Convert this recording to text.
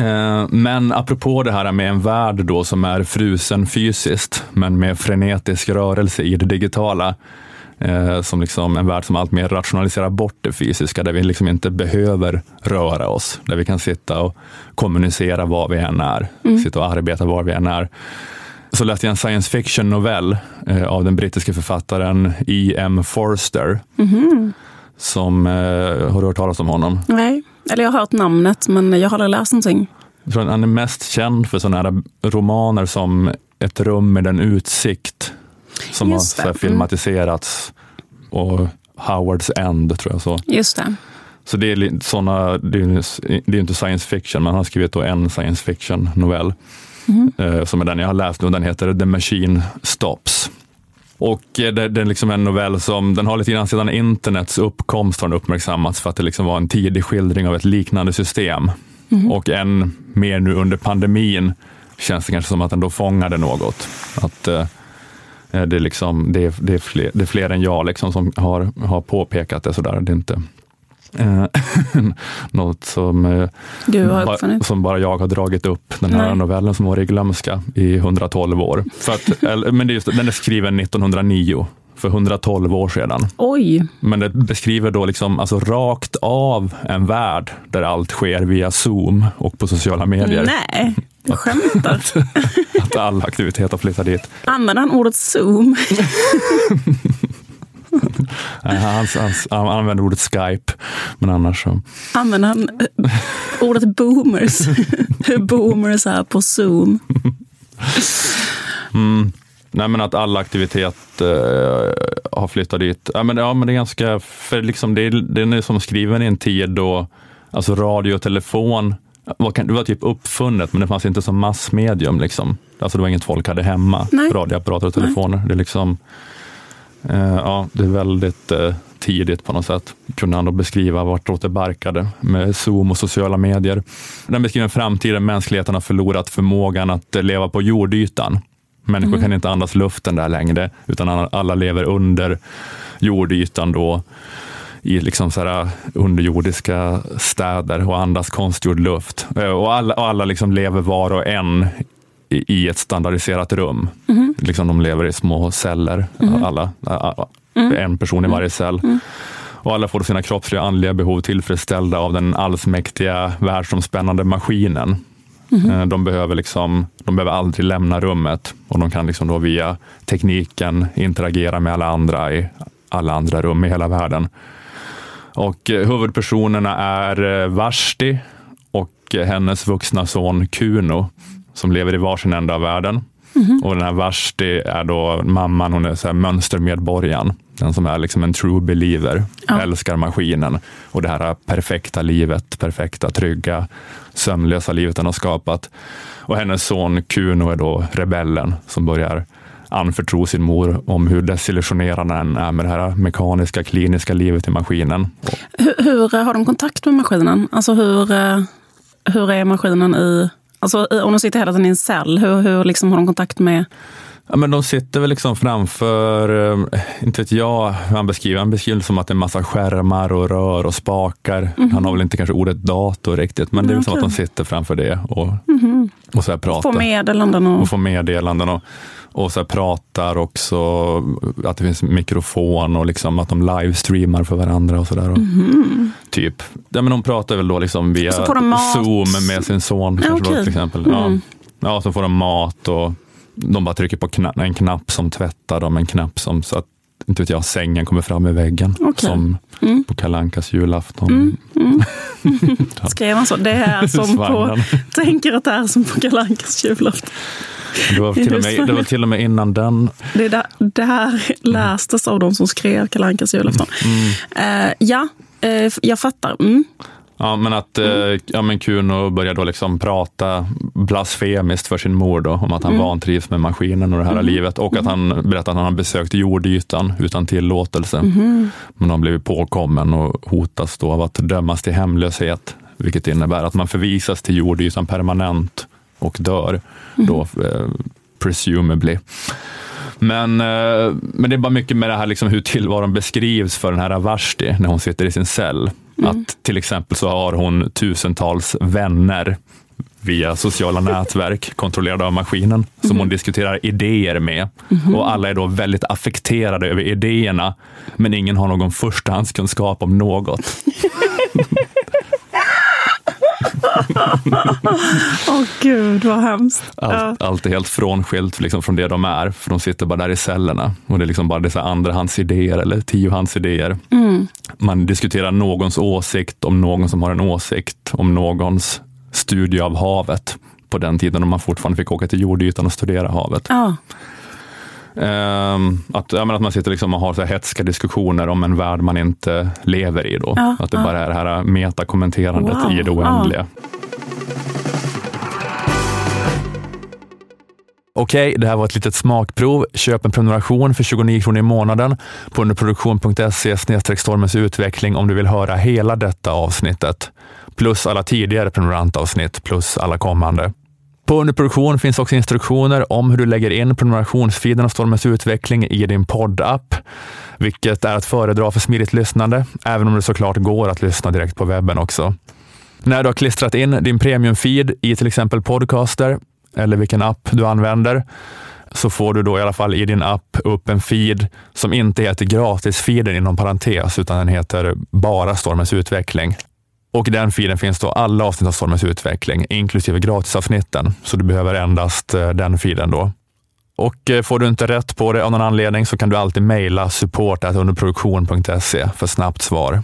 Eh, Men apropå det här med en värld då som är frusen fysiskt, men med frenetisk rörelse i det digitala, eh, som liksom en värld som alltmer rationaliserar bort det fysiska, där vi liksom inte behöver röra oss, där vi kan sitta och kommunicera var vi än är, sitta och arbeta var vi än är. Så läste jag en science fiction novell eh, av den brittiske författaren E.M. Forster, som, eh, har du hört talas om honom? Nej, eller jag har hört namnet men jag har aldrig läst någonting. Jag tror han är mest känd för sådana här romaner som Ett rum med en utsikt, som Just har här filmatiserats, och Howards End, tror jag så. Just det. Så det är, såna, det är, det inte science fiction, men han har skrivit en science fiction novell, eh, som är den jag har läst nu, den heter The Machine Stops. Och eh, det, det är liksom en novell som, den har lite grann sedan internets uppkomst har den uppmärksammats för att det liksom var en tidig skildring av ett liknande system. Och än mer nu under pandemin känns det kanske som att den då fångade något. Att eh, eh, det, är liksom, det, är, det, är fler, det är fler än jag liksom som har, har påpekat det sådär. Det är inte något som, eh, ba- som bara jag har dragit upp, den här Nej. novellen som var i glömska i 112 år. För att, men det är just, den är skriven 1909, för 112 år sedan. Oj, Men det beskriver då liksom, alltså rakt av en värld där allt sker via Zoom och på sociala medier. nej, du skämtar. Att all aktivitet har flyttat dit. Använder han ordet zoom? Nej, Han, han, han använder ordet Skype, men annars så. Använder han eh, ordet boomers? Hur boomers är på zoom? Mm. Nej, men att all aktivitet eh, har flyttat dit. Ja, men, ja, men det är ganska, för liksom det, är, den är som skriven i en tid då alltså radio och telefon var, det var typ uppfunnet, men det fanns inte som massmedium. Liksom. Alltså det var inget folk hade hemma, Nej. radioapparater och telefoner. Det är liksom, ja, det är väldigt eh, tidigt på något sätt. Kunde han då beskriva vartåt det barkade med Zoom och sociala medier. Den beskriver en framtid där mänskligheten har förlorat förmågan att eh, leva på jordytan. Människor kan inte andas luften där längre, utan alla- lever under jordytan då i liksom så här underjordiska städer och andas konstgjord luft. Eh, Och alla, och alla liksom lever var och en i, ett standardiserat rum. Liksom de lever i små celler, alla. a- a- En person i varje cell. Och alla får sina kroppsliga andliga behov tillfredsställda av den allsmäktiga världsomspännande maskinen. Eh, De behöver, liksom, de behöver aldrig lämna rummet och de kan liksom då via tekniken interagera med alla andra i alla andra rum i hela världen. Och eh, huvudpersonerna är eh, Vashti och hennes vuxna son Kuno som lever i varsin ända av världen. Och den här Vashti är då mamman, hon är så här mönstermedborgaren. Den som är liksom en true believer, Ja. älskar maskinen och det här perfekta livet, perfekta, trygga, sömnlösa livet den har skapat. Och hennes son Kuno är då rebellen som börjar anförtro sin mor om hur desillusionerande den är med det här mekaniska, kliniska livet i maskinen. Hur, hur har de kontakt med maskinen? Alltså hur, eh, hur är maskinen i... Alltså eh, om de sitter hela tiden i en cell, hur, hur liksom har de kontakt med... Ja, men de sitter väl liksom framför, eh, inte vet jag hur han beskriver, han beskriver det som att det är massa skärmar och rör och spakar. Han har väl inte kanske ordet dator riktigt, men det är väl som att de sitter framför det och, och så här pratar. Få meddelanden och... och får meddelanden och, och så pratar också, att det finns mikrofon och liksom att de livestreamar för varandra och sådär. Typ. Ja, men de pratar väl då liksom via får. Zoom med sin son kanske då, okej. till exempel. Mm. Ja. ja, så får de mat och de bara trycker på kna en knapp som tvättar dem, en knapp som så att inte vet jag, sängen kommer fram i väggen. Okej. Som Mm. på Kalankas julafton. Skrev han så? Det är som på... Tänker att det är som på Kalle Ankas julafton. Det var, till och med, det var till och med innan den. Det, är där, det här lästes av de som skrev Kalle Ankas julafton. Eh, ja, eh, jag fattar. Mm. Ja, men att eh, ja, men Kuno börjar då liksom prata blasfemiskt för sin mor då, om att han vantrivs med maskinen och det här livet och att han berättar att han har besökt jordytan utan tillåtelse. Men han blivit påkommen och hotas då av att dömas till hemlöshet, vilket innebär att man förvisas till jordytan permanent och dör då eh, presumably. Men, eh, men det är bara mycket med det här liksom hur tillvaron beskrivs för den här Vashti när hon sitter i sin cell. Att till exempel så har hon tusentals vänner via sociala nätverk kontrollerade av maskinen som hon diskuterar idéer med. Och alla är då väldigt affekterade över idéerna, men ingen har någon förstahandskunskap om något. Åh gud, vad hemskt. Ja. Allt, allt är helt frånskilt liksom, från det de är, för de sitter bara där i cellerna. Och det är liksom bara dessa andrahandsidéer eller tiohandsidéer. Man diskuterar någons åsikt om någon som har en åsikt om någons studie av havet på den tiden när man fortfarande fick åka till jordytan och studera havet. Ja. Ehm, att, ja, att man sitter liksom och har så här hetska diskussioner om en värld man inte lever i. Då. Ja, att det ja. bara är det här metakommenterandet Wow, i det oändliga. Okej, det här var ett litet smakprov. Köp en prenumeration för 29 kronor i månaden på underproduktion.se stormens utveckling om du vill höra hela detta avsnittet. Plus alla tidigare prenumerantavsnitt, plus alla kommande. På underproduktion finns också instruktioner om hur du lägger in prenumerationsfeeden av Stormens utveckling i din poddapp, vilket är att föredra för smidigt lyssnande, även om det såklart går att lyssna direkt på webben också. När du har klistrat in din premiumfeed i till exempel Podcaster eller vilken app du använder, så får du då i alla fall i din app upp en feed som inte heter gratisfeeden inom parentes, utan den heter bara Stormens utveckling. Och i den feeden finns då alla avsnitt av Stormens utveckling, inklusive gratisavsnitten. Så du behöver endast eh, den feeden då. Och eh, får du inte rätt på det av någon anledning så kan du alltid mejla support underproduktion.se för snabbt svar.